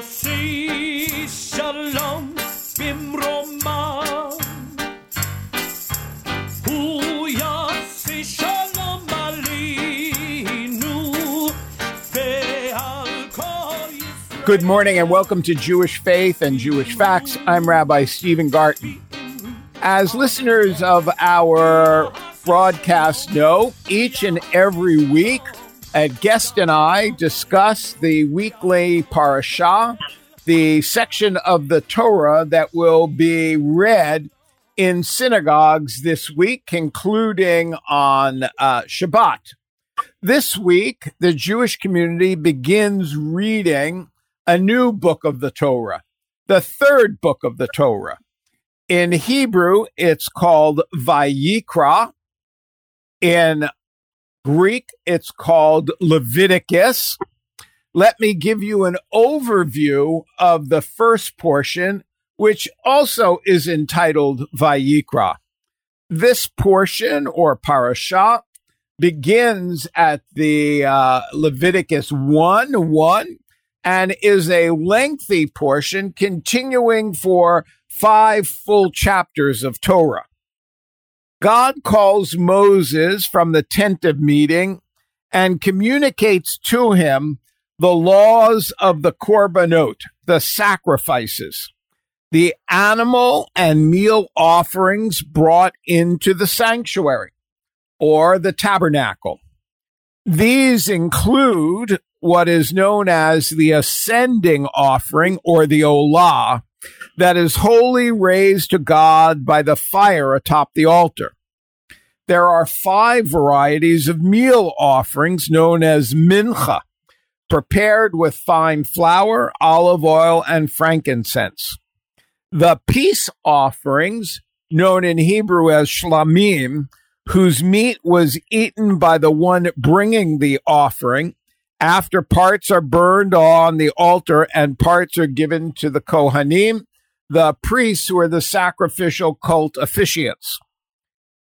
עושי שלום במרומה הוא יעשי שלום עלינו ועל כל ישראל Good morning and welcome to Jewish Faith and Jewish Facts. I'm Rabbi Stephen Garten. As listeners of our broadcast know, each and every week, a guest and I discuss the weekly parashah, the section of the Torah that will be read in synagogues this week, concluding on uh, Shabbat. This week, the Jewish community begins reading a new book of the Torah, the third book of the Torah. In Hebrew, it's called Vayikra. In Greek, it's called Leviticus. Let me give you an overview of the first portion, which also is entitled Vayikra. This portion or parashah begins at the uh, Leviticus 1 1 and is a lengthy portion continuing for five full chapters of Torah. God calls Moses from the tent of meeting and communicates to him the laws of the korbanot, the sacrifices, the animal and meal offerings brought into the sanctuary or the tabernacle. These include what is known as the ascending offering or the olah that is wholly raised to God by the fire atop the altar. There are five varieties of meal offerings known as mincha, prepared with fine flour, olive oil, and frankincense. The peace offerings, known in Hebrew as shlamim, whose meat was eaten by the one bringing the offering, after parts are burned on the altar and parts are given to the Kohanim, the priests who are the sacrificial cult officiants.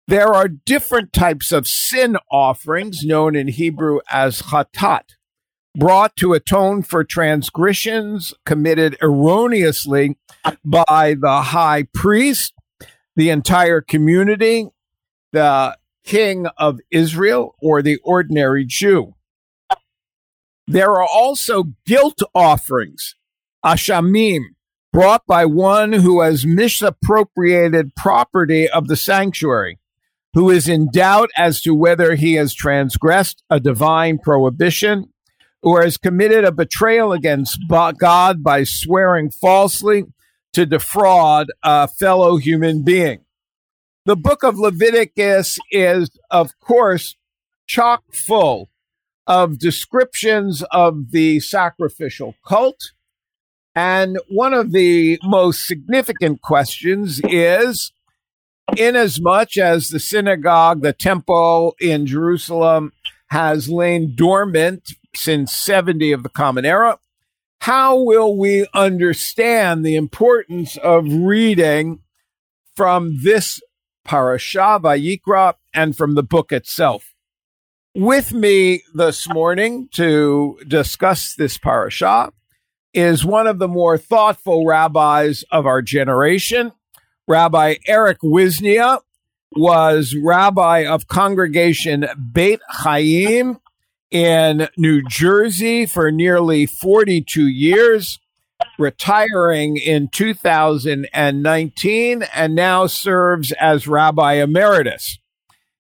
There are different types of sin offerings, known in Hebrew as chatat, brought to atone for transgressions committed erroneously by the high priest, the entire community, the king of Israel, or the ordinary Jew. There are also guilt offerings, ashamim, brought by one who has misappropriated property of the sanctuary, who is in doubt as to whether he has transgressed a divine prohibition or has committed a betrayal against God by swearing falsely to defraud a fellow human being. The book of Leviticus is, of course, chock full of descriptions of the sacrificial cult. And one of the most significant questions is inasmuch as the synagogue, the temple in Jerusalem, has lain dormant since 70 of the Common Era, how will we understand the importance of reading from this parashah, Vayikra, and from the book itself? With me this morning to discuss this parashah is one of the more thoughtful rabbis of our generation. Rabbi Eric Wisnia was rabbi of congregation Beit Chaim in New Jersey for nearly 42 years, retiring in 2019 and now serves as rabbi emeritus.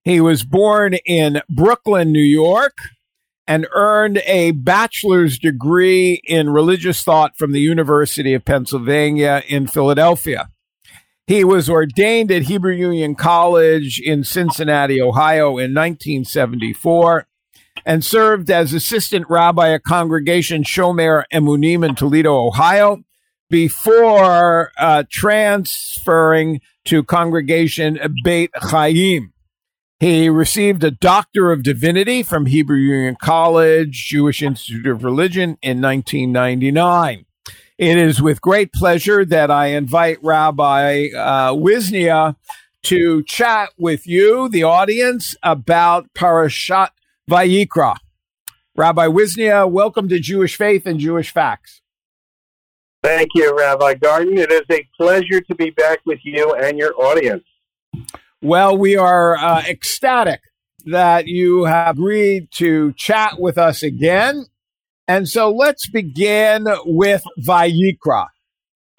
He was born in Brooklyn, New York, and earned a bachelor's degree in religious thought from the University of Pennsylvania in Philadelphia. He was ordained at Hebrew Union College in Cincinnati, Ohio in 1974 and served as assistant rabbi at Congregation Shomer Emunim in Toledo, Ohio, before uh, transferring to Congregation Beit Chaim. He received a Doctor of Divinity from Hebrew Union College, Jewish Institute of Religion in 1999. It is with great pleasure that I invite Rabbi uh, Wisnia to chat with you, the audience, about Parashat Vayikra. Rabbi Wisnia, welcome to Jewish Faith and Jewish Facts. Thank you, Rabbi Garten. It is a pleasure to be back with you and your audience. Well, we are uh, ecstatic that you have agreed to chat with us again. And so let's begin with Vayikra.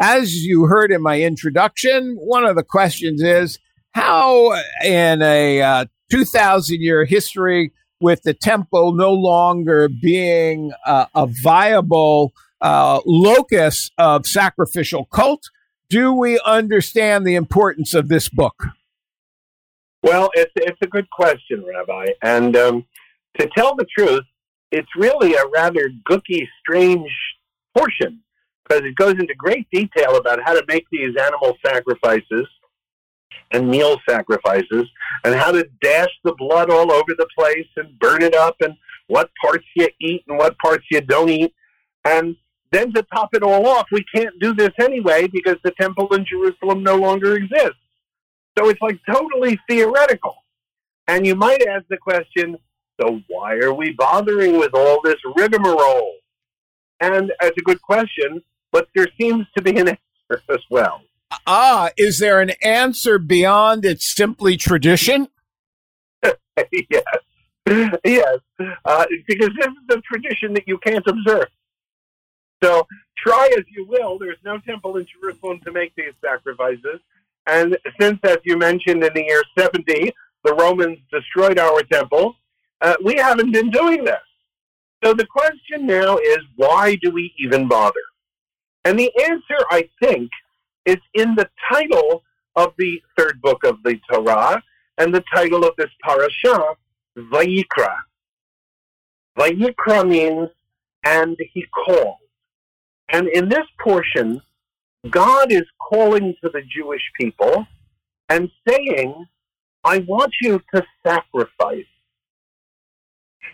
As you heard in my introduction, one of the questions is how, in a uh, 2,000 year history, with the temple no longer being uh, a viable uh, locus of sacrificial cult, do we understand the importance of this book? Well, it's it's a good question, Rabbi. And um, to tell the truth, it's really a rather gooky, strange portion because it goes into great detail about how to make these animal sacrifices and meal sacrifices and how to dash the blood all over the place and burn it up and what parts you eat and what parts you don't eat. And then to top it all off, we can't do this anyway because the temple in Jerusalem no longer exists. So it's like totally theoretical. And you might ask the question, so why are we bothering with all this rigmarole? And it's a good question, but there seems to be an answer as well. Ah, is there an answer beyond it's simply tradition? yes. Yes. Uh, because this is a tradition that you can't observe. So try as you will, there's no temple in Jerusalem to make these sacrifices. And since, as you mentioned, in the year 70, the Romans destroyed our temple, uh, we haven't been doing this. So the question now is why do we even bother? And the answer, I think, is in the title of the third book of the Torah and the title of this parasha, Vayikra. Vayikra means, and he called. And in this portion, God is calling to the Jewish people and saying, I want you to sacrifice.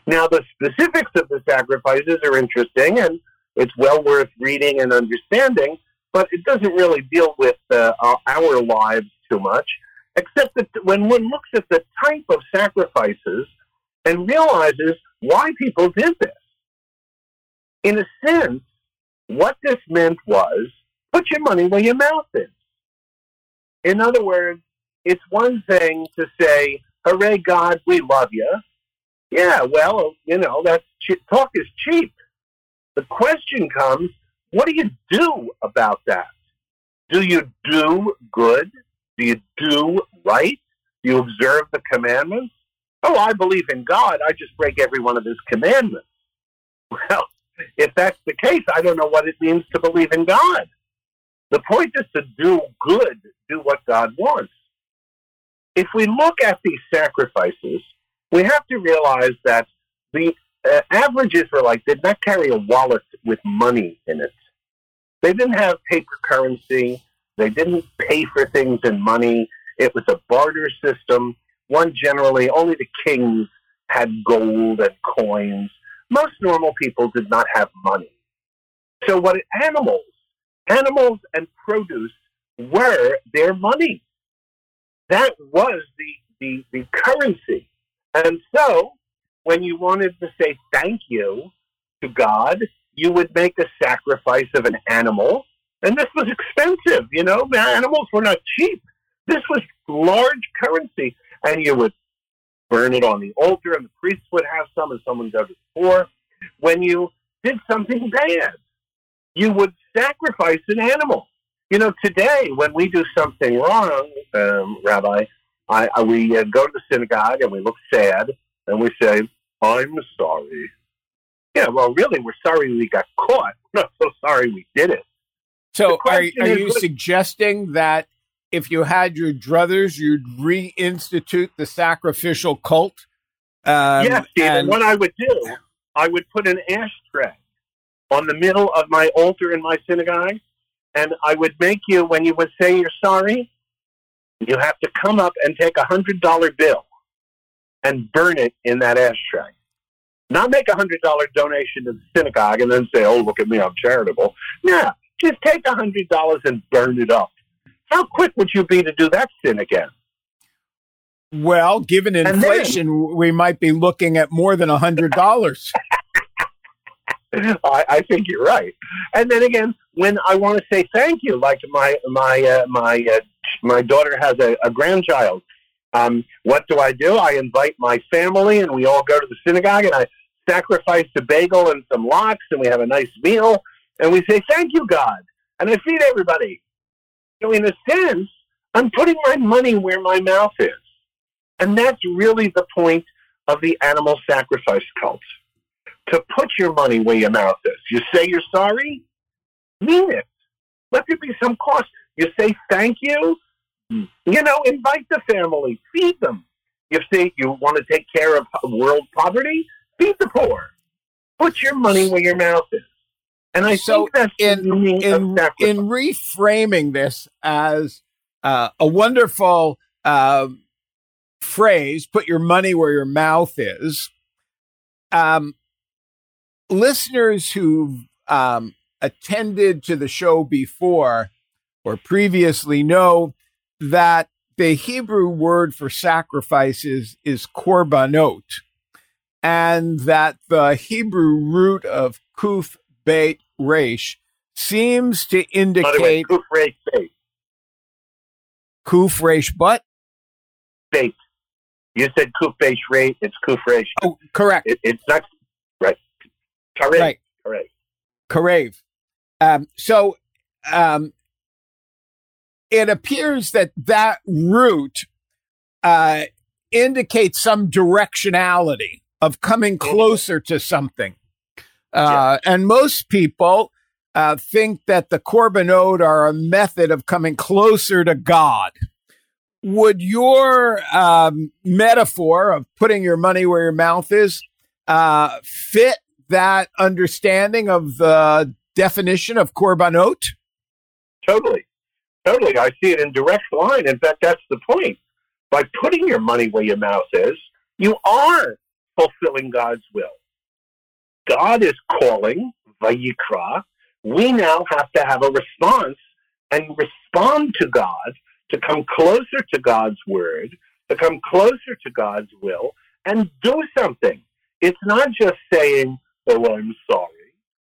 Now, the specifics of the sacrifices are interesting and it's well worth reading and understanding, but it doesn't really deal with uh, our lives too much, except that when one looks at the type of sacrifices and realizes why people did this. In a sense, what this meant was put your money where your mouth is. In other words, it's one thing to say, hooray, God, we love you. Yeah, well, you know, that's talk is cheap. The question comes, what do you do about that? Do you do good? Do you do right? Do you observe the commandments? Oh, I believe in God. I just break every one of his commandments. Well, if that's the case, I don't know what it means to believe in God. The point is to do good, do what God wants. If we look at these sacrifices, we have to realize that the uh, average Israelite did not carry a wallet with money in it. They didn't have paper currency. They didn't pay for things in money. It was a barter system. One generally, only the kings had gold and coins. Most normal people did not have money. So what animals, animals and produce were their money. That was the, the, the currency. And so when you wanted to say thank you to God, you would make a sacrifice of an animal. And this was expensive, you know, animals were not cheap. This was large currency. And you would burn it on the altar, and the priests would have some, and someone go to the poor. When you did something bad, you would sacrifice an animal. You know, today when we do something wrong, um, Rabbi, I, I, we uh, go to the synagogue and we look sad and we say, "I'm sorry." Yeah, well, really, we're sorry we got caught. We're not so sorry we did it. So, are, are you suggesting that if you had your druthers, you'd reinstitute the sacrificial cult? Um, yes, Steve, and what I would do, I would put an ashtray on the middle of my altar in my synagogue, and I would make you, when you would say you're sorry, you have to come up and take a hundred dollar bill and burn it in that ashtray. Not make a hundred dollar donation to the synagogue and then say, "Oh, look at me, I'm charitable." Yeah, just take a hundred dollars and burn it up. How quick would you be to do that sin again? Well, given inflation, then, we might be looking at more than a hundred dollars. I, I think you're right. And then again, when I want to say thank you, like my my uh, my uh, my daughter has a, a grandchild. Um, what do I do? I invite my family, and we all go to the synagogue, and I sacrifice a bagel and some lox, and we have a nice meal, and we say thank you, God, and I feed everybody. So in a sense, I'm putting my money where my mouth is, and that's really the point of the animal sacrifice cult to put your money where your mouth is. You say you're sorry, mean it. Let there be some cost. You say thank you, you know, invite the family, feed them. You say you want to take care of world poverty, feed the poor. Put your money where your mouth is. And I So think that's in in in reframing this as uh, a wonderful uh, phrase, "Put your money where your mouth is." Um, listeners who've um, attended to the show before or previously know that the Hebrew word for sacrifices is korbanot, and that the Hebrew root of kuf beit resh seems to way, indicate kuf resh bait. kuf resh but bait. You said kuf resh. It's kuf resh. oh correct It, it's not. Correct. right Correct. Karev. Um, so um, it appears that that root uh, indicates some directionality of coming closer to something. Uh, And most people uh, think that the Korbanot are a method of coming closer to God. Would your um, metaphor of putting your money where your mouth is uh, fit that understanding of the definition of korbanot? Totally. Totally. I see it in direct line. In fact, that's the point. By putting your money where your mouth is, you are fulfilling God's will. God is calling, Vayikra. We now have to have a response and respond to God to come closer to God's word, to come closer to God's will, and do something. It's not just saying, oh, I'm sorry.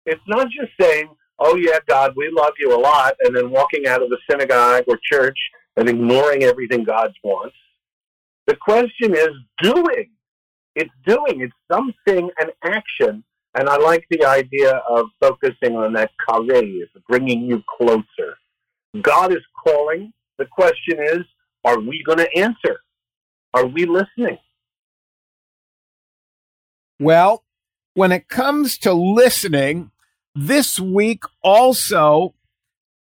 It's not just saying, oh, yeah, God, we love you a lot, and then walking out of the synagogue or church and ignoring everything God wants. The question is doing. It's doing. It's something, an action. And I like the idea of focusing on that karev, bringing you closer. God is calling. The question is, are we going to answer? Are we listening? Well, when it comes to listening, this week also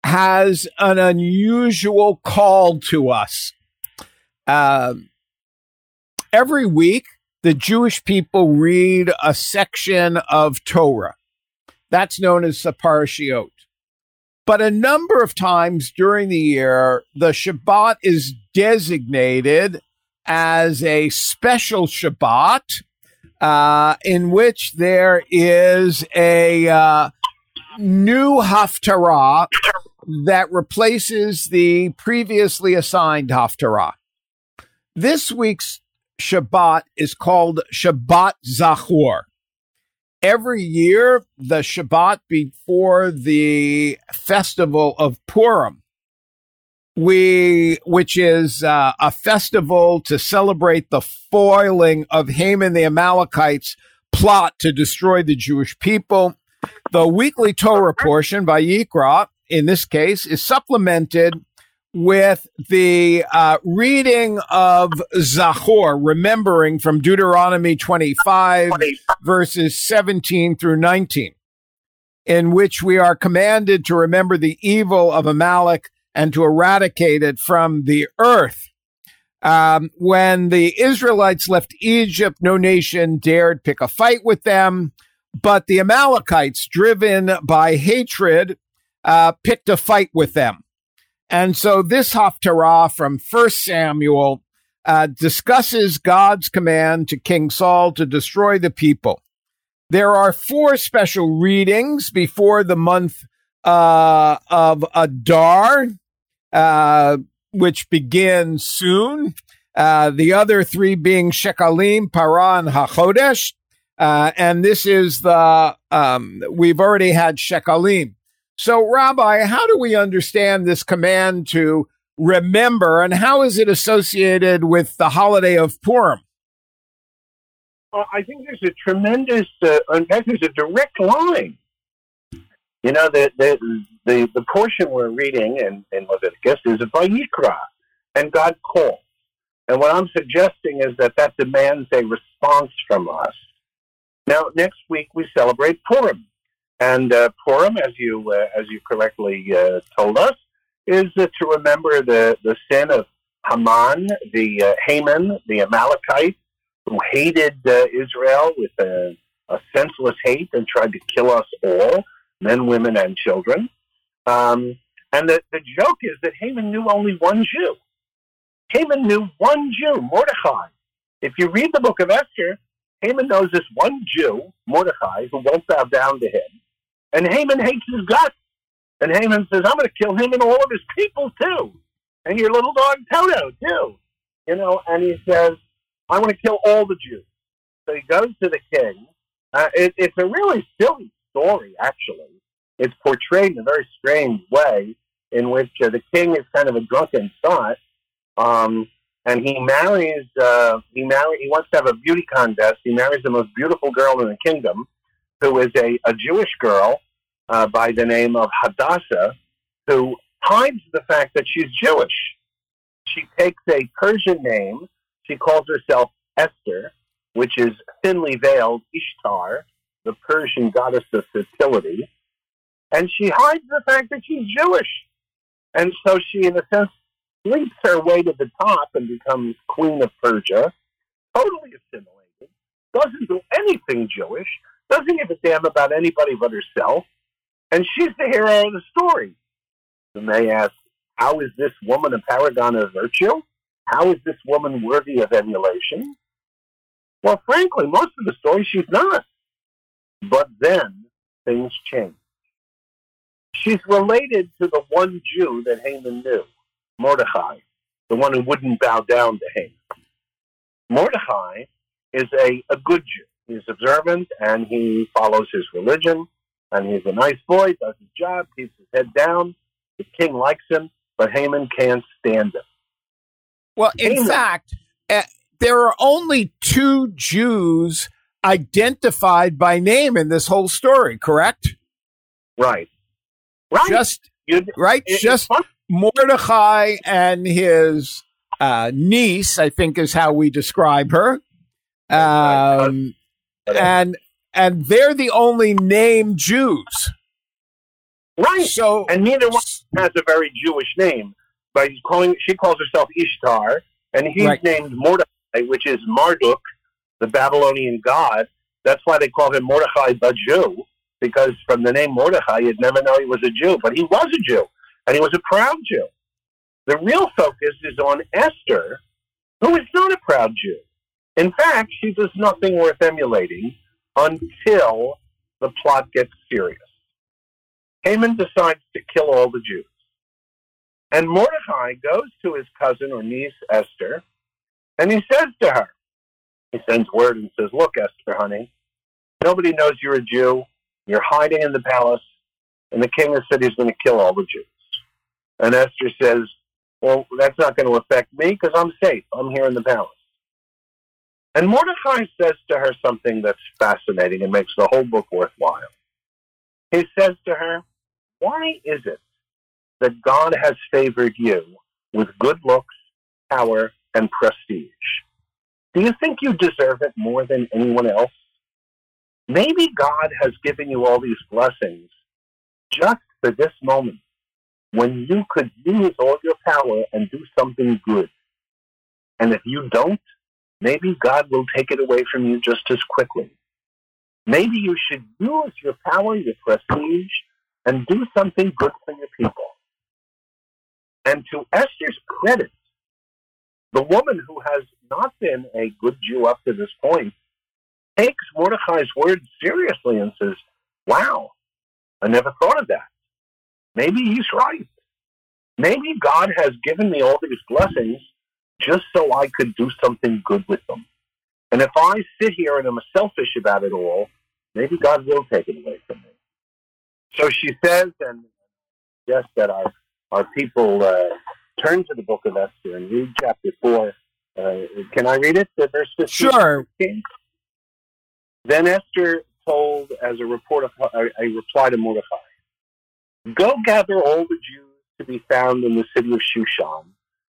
has an unusual call to us. Um, every week, the Jewish people read a section of Torah. That's known as the Parashiot. But a number of times during the year, the Shabbat is designated as a special Shabbat uh, in which there is a uh, new haftarah that replaces the previously assigned haftarah. This week's Shabbat is called Shabbat Zachor. Every year, the Shabbat before the festival of Purim, we, which is uh, a festival to celebrate the foiling of Haman the Amalekites' plot to destroy the Jewish people. The weekly Torah portion Vayikra, in this case, is supplemented with the uh, reading of Zachor, remembering from Deuteronomy 25, verses 17 through 19, in which we are commanded to remember the evil of Amalek and to eradicate it from the earth. Um, when the Israelites left Egypt, no nation dared pick a fight with them, but the Amalekites, driven by hatred, uh, picked a fight with them. And so this Haftarah from 1 Samuel uh, discusses God's command to King Saul to destroy the people. There are four special readings before the month uh, of Adar, uh, which begins soon. Uh, the other three being Shekalim, and HaChodesh. Uh, and this is the, um, we've already had Shekalim. So, Rabbi, how do we understand this command to remember and how is it associated with the holiday of Purim? Well, I think there's a tremendous, uh, in fact, there's a direct line. You know, the, the, the, the portion we're reading in, in Leviticus is Vayikra, and God calls. And what I'm suggesting is that that demands a response from us. Now, next week we celebrate Purim, and uh, Purim, as you uh, as you correctly uh, told us, is uh, to remember the the sin of Haman, the uh, Haman, the Amalekite, who hated uh, Israel with a, a, senseless hate and tried to kill us all, men, women, and children. Um, and the, the joke is that Haman knew only one Jew. Haman knew one Jew, Mordecai. If you read the book of Esther, Haman knows this one Jew, Mordecai, who won't bow down to him. And Haman hates his guts. And Haman says, I'm going to kill him and all of his people too. And your little dog Toto too. You know, and he says, I want to kill all the Jews. So he goes to the king. Uh, it, it's a really silly story, actually. It's portrayed in a very strange way in which uh, the king is kind of a drunken sot. Um, and he marries, uh, he marry, he wants to have a beauty contest. He marries the most beautiful girl in the kingdom, who is a, a Jewish girl uh, by the name of Hadassah, who hides the fact that she's Jewish. She takes a Persian name. She calls herself Esther, which is thinly veiled Ishtar, the Persian goddess of fertility. And she hides the fact that she's Jewish. And so she, in a sense, leaps her way to the top and becomes queen of Persia, totally assimilated, doesn't do anything Jewish, doesn't give a damn about anybody but herself, and she's the hero of the story. And they ask, how is this woman a paragon of virtue? How is this woman worthy of emulation? Well, frankly, most of the story she's not. But then things change. She's related to the one Jew that Haman knew, Mordecai, the one who wouldn't bow down to Haman. Mordecai is a, a good Jew. He's observant and he follows his religion and he's a nice boy, does his job, keeps his head down. The king likes him, but Haman can't stand him. Well, in Haman, fact, uh, there are only two Jews identified by name in this whole story, correct? Right. Right. Just right. It, Just Mordecai and his uh, niece, I think, is how we describe her. Um, and and they're the only named Jews. Right. So and neither one has a very Jewish name. But he's calling she calls herself Ishtar, and he's right. named Mordecai, which is Marduk, the Babylonian god. That's why they call him Mordecai the Jew, because from the name Mordecai, you'd never know he was a Jew, but he was a Jew, and he was a proud Jew. The real focus is on Esther, who is not a proud Jew. In fact, she does nothing worth emulating until the plot gets serious. Haman decides to kill all the Jews. And Mordecai goes to his cousin or niece Esther, and he says to her, he sends word and says, Look, Esther, honey, nobody knows you're a Jew. You're hiding in the palace, and the king has said he's going to kill all the Jews. And Esther says, Well, that's not going to affect me because I'm safe. I'm here in the palace. And Mordecai says to her something that's fascinating and makes the whole book worthwhile. He says to her, Why is it that God has favored you with good looks, power, and prestige? Do you think you deserve it more than anyone else? Maybe God has given you all these blessings just for this moment when you could use all your power and do something good. And if you don't, maybe God will take it away from you just as quickly. Maybe you should use your power, your prestige, and do something good for your people. And to Esther's credit, the woman who has not been a good Jew up to this point takes Mordecai's words seriously and says, Wow, I never thought of that. Maybe he's right. Maybe God has given me all these blessings just so I could do something good with them. And if I sit here and I'm selfish about it all, maybe God will take it away from me. So she says, and suggests that our, our people uh, turn to the book of Esther and read chapter 4. Uh, can I read it? The verse 15? Sure. Then Esther told, as a report of a, a reply to Mordecai, Go gather all the Jews to be found in the city of Shushan,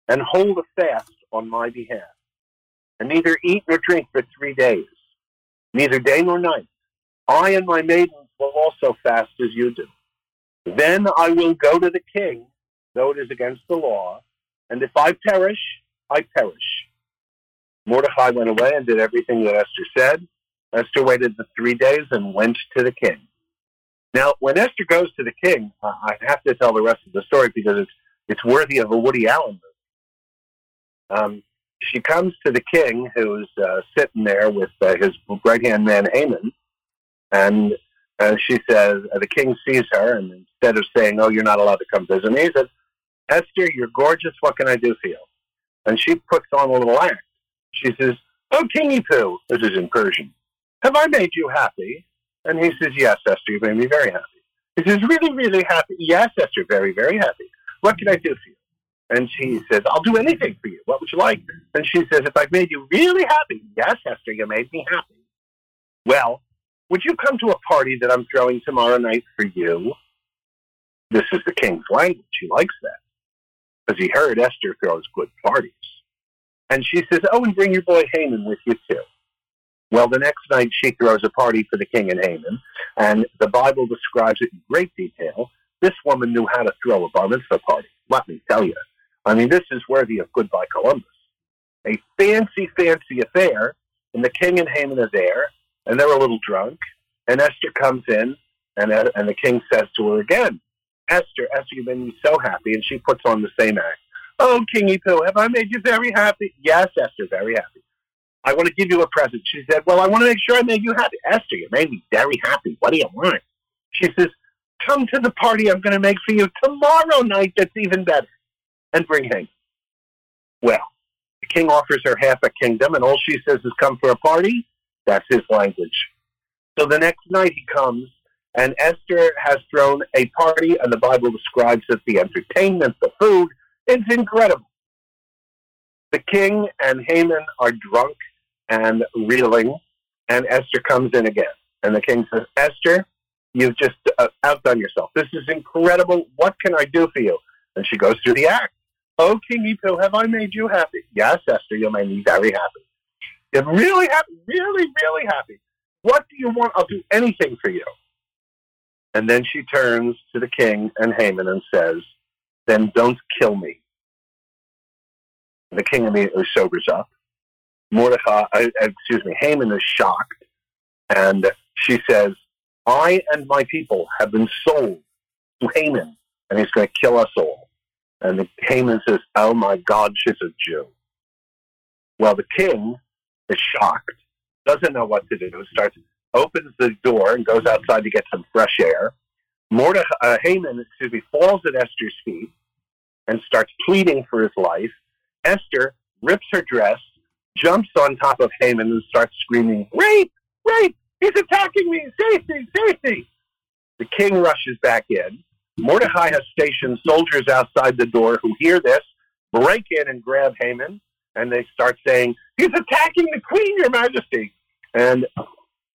and hold a fast on my behalf, and neither eat nor drink for three days, neither day nor night. I and my maidens will also fast as you do. Then I will go to the king, though it is against the law, and if I perish, I perish. Mordecai went away and did everything that Esther said. Esther waited the three days and went to the king. Now, when Esther goes to the king, I have to tell the rest of the story because it's it's worthy of a Woody Allen movie. Um, she comes to the king, who's uh, sitting there with uh, his right hand man Haman, and uh, she says, uh, the king sees her, and instead of saying, "Oh, you're not allowed to come visit me," he says, "Esther, you're gorgeous. What can I do for you?" And she puts on a little act. She says, "Oh, Kingy Poo," this is in Persian. Have I made you happy? And he says, Yes, Esther, you made me very happy. He says, Really, really happy? Yes, Esther, very, very happy. What can I do for you? And she says, I'll do anything for you. What would you like? And she says, If I've made you really happy, yes, Esther, you made me happy. Well, would you come to a party that I'm throwing tomorrow night for you? This is the king's language. He likes that because he heard Esther throws good parties. And she says, Oh, and bring your boy Haman with you too. Well, the next night she throws a party for the king and Haman, and the Bible describes it in great detail. This woman knew how to throw a bar mitzvah party. Let me tell you. I mean, this is worthy of Goodbye Columbus. A fancy, fancy affair, and the king and Haman are there, and they're a little drunk, and Esther comes in, and, and the king says to her again, Esther, Esther, you've made me so happy, and she puts on the same act. Oh, Kingy Poo, have I made you very happy? Yes, Esther, very happy. I want to give you a present. She said, Well, I want to make sure I made you happy. Esther, you made me very happy. What do you want? She says, Come to the party I'm going to make for you tomorrow night that's even better. And bring Haman. Well, the king offers her half a kingdom, and all she says is, Come for a party. That's his language. So the next night he comes, and Esther has thrown a party, and the Bible describes it the entertainment, the food. It's incredible. The king and Haman are drunk and reeling, and Esther comes in again. And the king says, Esther, you've just uh, outdone yourself. This is incredible. What can I do for you? And she goes through the act. Oh, King Ito, have I made you happy? Yes, Esther, you made me very happy. You're really happy, really, really happy. What do you want? I'll do anything for you. And then she turns to the king and Haman and says, Then don't kill me. The king immediately sobers up. Mordecai, uh, excuse me, Haman is shocked, and she says, "I and my people have been sold to Haman, and he's going to kill us all." And the Haman says, "Oh my God, she's a Jew." Well, the king is shocked, doesn't know what to do, starts opens the door and goes outside to get some fresh air. Mordecai, uh, Haman, excuse me, falls at Esther's feet and starts pleading for his life. Esther rips her dress, jumps on top of Haman, and starts screaming, Rape! Rape! He's attacking me! Safety! Safety! The king rushes back in. Mordecai has stationed soldiers outside the door who hear this, break in and grab Haman, and they start saying, He's attacking the queen, your majesty! And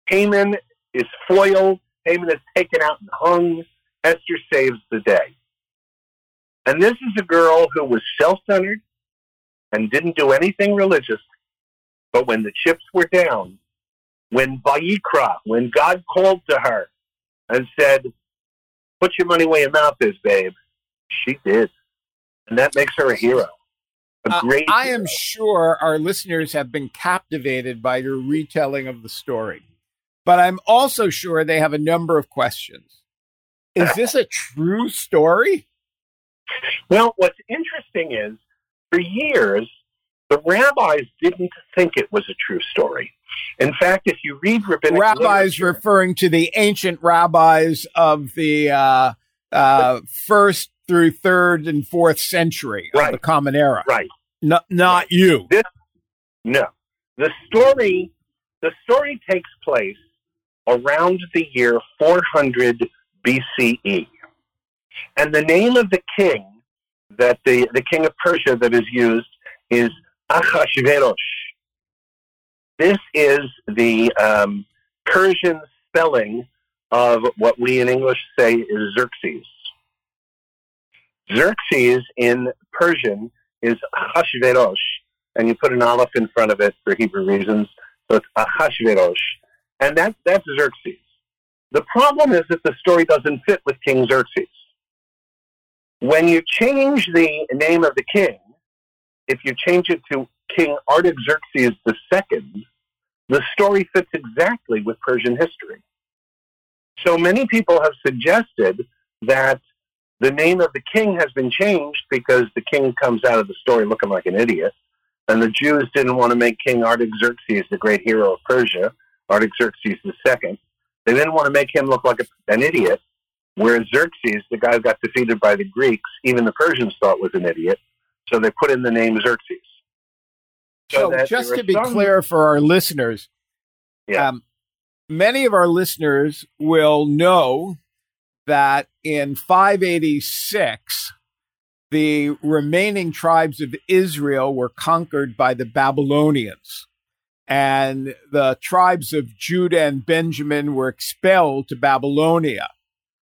Haman is foiled. Haman is taken out and hung. Esther saves the day. And this is a girl who was self centered and didn't do anything religious. But when the chips were down, when Vayikra, when God called to her and said, Put your money where your mouth is, babe, she did. And that makes her a hero. A Uh, great I hero. am sure our listeners have been captivated by your retelling of the story, but I'm also sure they have a number of questions. Is this a true story? Well, what's interesting is for years, the rabbis didn't think it was a true story. In fact, if you read rabbinic rabbis referring to the ancient rabbis of the uh, uh, first through third and fourth century of Right. the Common Era, right? N- not you. No. The story, the story takes place around the year 400 BCE. And the name of the king that the, the king of Persia that is used is Achashverosh. This is the um, Persian spelling of what we in English say is Xerxes. Xerxes in Persian is Achashverosh, and you put an aleph in front of it for Hebrew reasons, so it's Achashverosh. And that, that's Xerxes. The problem is that the story doesn't fit with King Xerxes. When you change the name of the king, if you change it to King Artaxerxes II, the story fits exactly with Persian history. So many people have suggested that the name of the king has been changed because the king comes out of the story looking like an idiot. And the Jews didn't want to make King Artaxerxes the great hero of Persia, Artaxerxes II. They didn't want to make him look like a, an idiot. Whereas Xerxes, the guy who got defeated by the Greeks, even the Persians thought was an idiot. So they put in the name Xerxes. So, so just to be some... clear for our listeners, yeah. Um, many of our listeners will know that in 586, the remaining tribes of Israel were conquered by the Babylonians. And the tribes of Judah and Benjamin were expelled to Babylonia.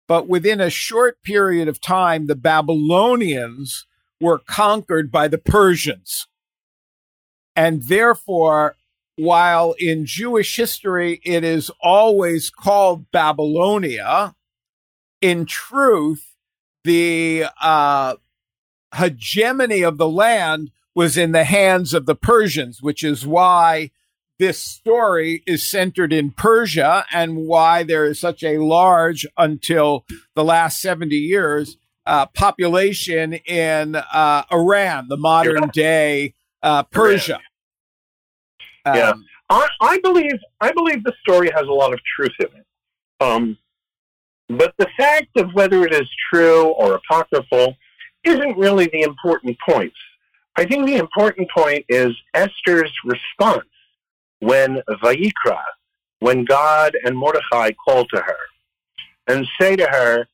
But within a short period of time, the Babylonians were conquered by the Persians. And therefore, while in Jewish history it is always called Babylonia, in truth, the uh, hegemony of the land was in the hands of the Persians, which is why this story is centered in Persia and why there is such a large, until the last 70 years, uh, population in uh, Iran, the modern day uh, Persia. Um, yeah, I, I, believe I believe the story has a lot of truth in it. Um, but the fact of whether it is true or apocryphal isn't really the important point. I think the important point is Esther's response when Vayikra, when God and Mordecai call to her and say to her,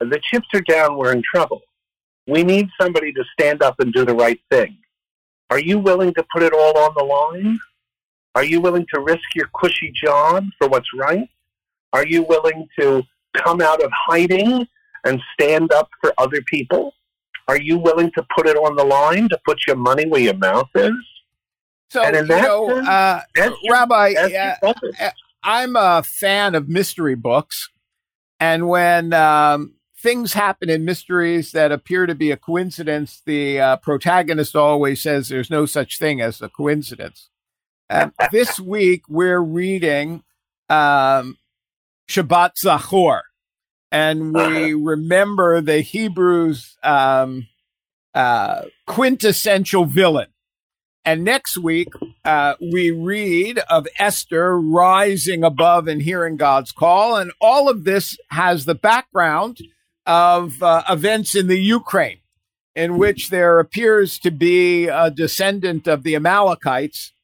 the chips are down, we're in trouble. We need somebody to stand up and do the right thing. Are you willing to put it all on the line? Are you willing to risk your cushy job for what's right? Are you willing to come out of hiding and stand up for other people? Are you willing to put it on the line to put your money where your mouth is? So, you know, sense, uh, Rabbi, uh, I'm a fan of mystery books. And when um, things happen in mysteries that appear to be a coincidence, the uh, protagonist always says there's no such thing as a coincidence. this week, we're reading um, Shabbat Zachor, and we uh-huh. remember the Hebrews' um, uh, quintessential villain. And next week, uh, we read of Esther rising above and hearing God's call. And all of this has the background of uh, events in the Ukraine, in which there appears to be a descendant of the Amalekites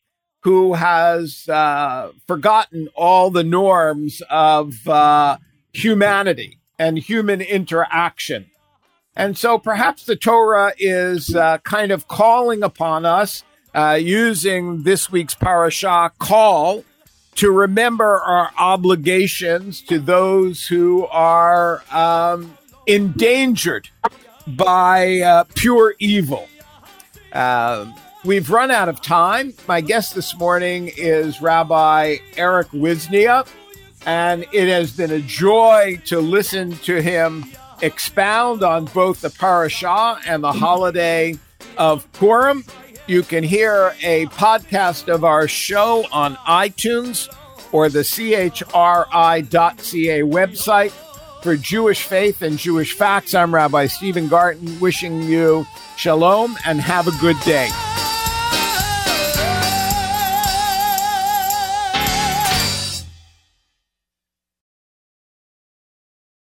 who has uh, forgotten all the norms of uh, humanity and human interaction. And so perhaps the Torah is uh, kind of calling upon us uh, using this week's parashah call to remember our obligations to those who are um, endangered by uh, pure evil. Uh, we've run out of time. My guest this morning is Rabbi Eric Wisnia. And it has been a joy to listen to him expound on both the parashah and the holiday of Purim. You can hear a podcast of our show on iTunes or the chri.ca website. For Jewish Faith and Jewish Facts, I'm Rabbi Stephen Garten wishing you shalom and have a good day.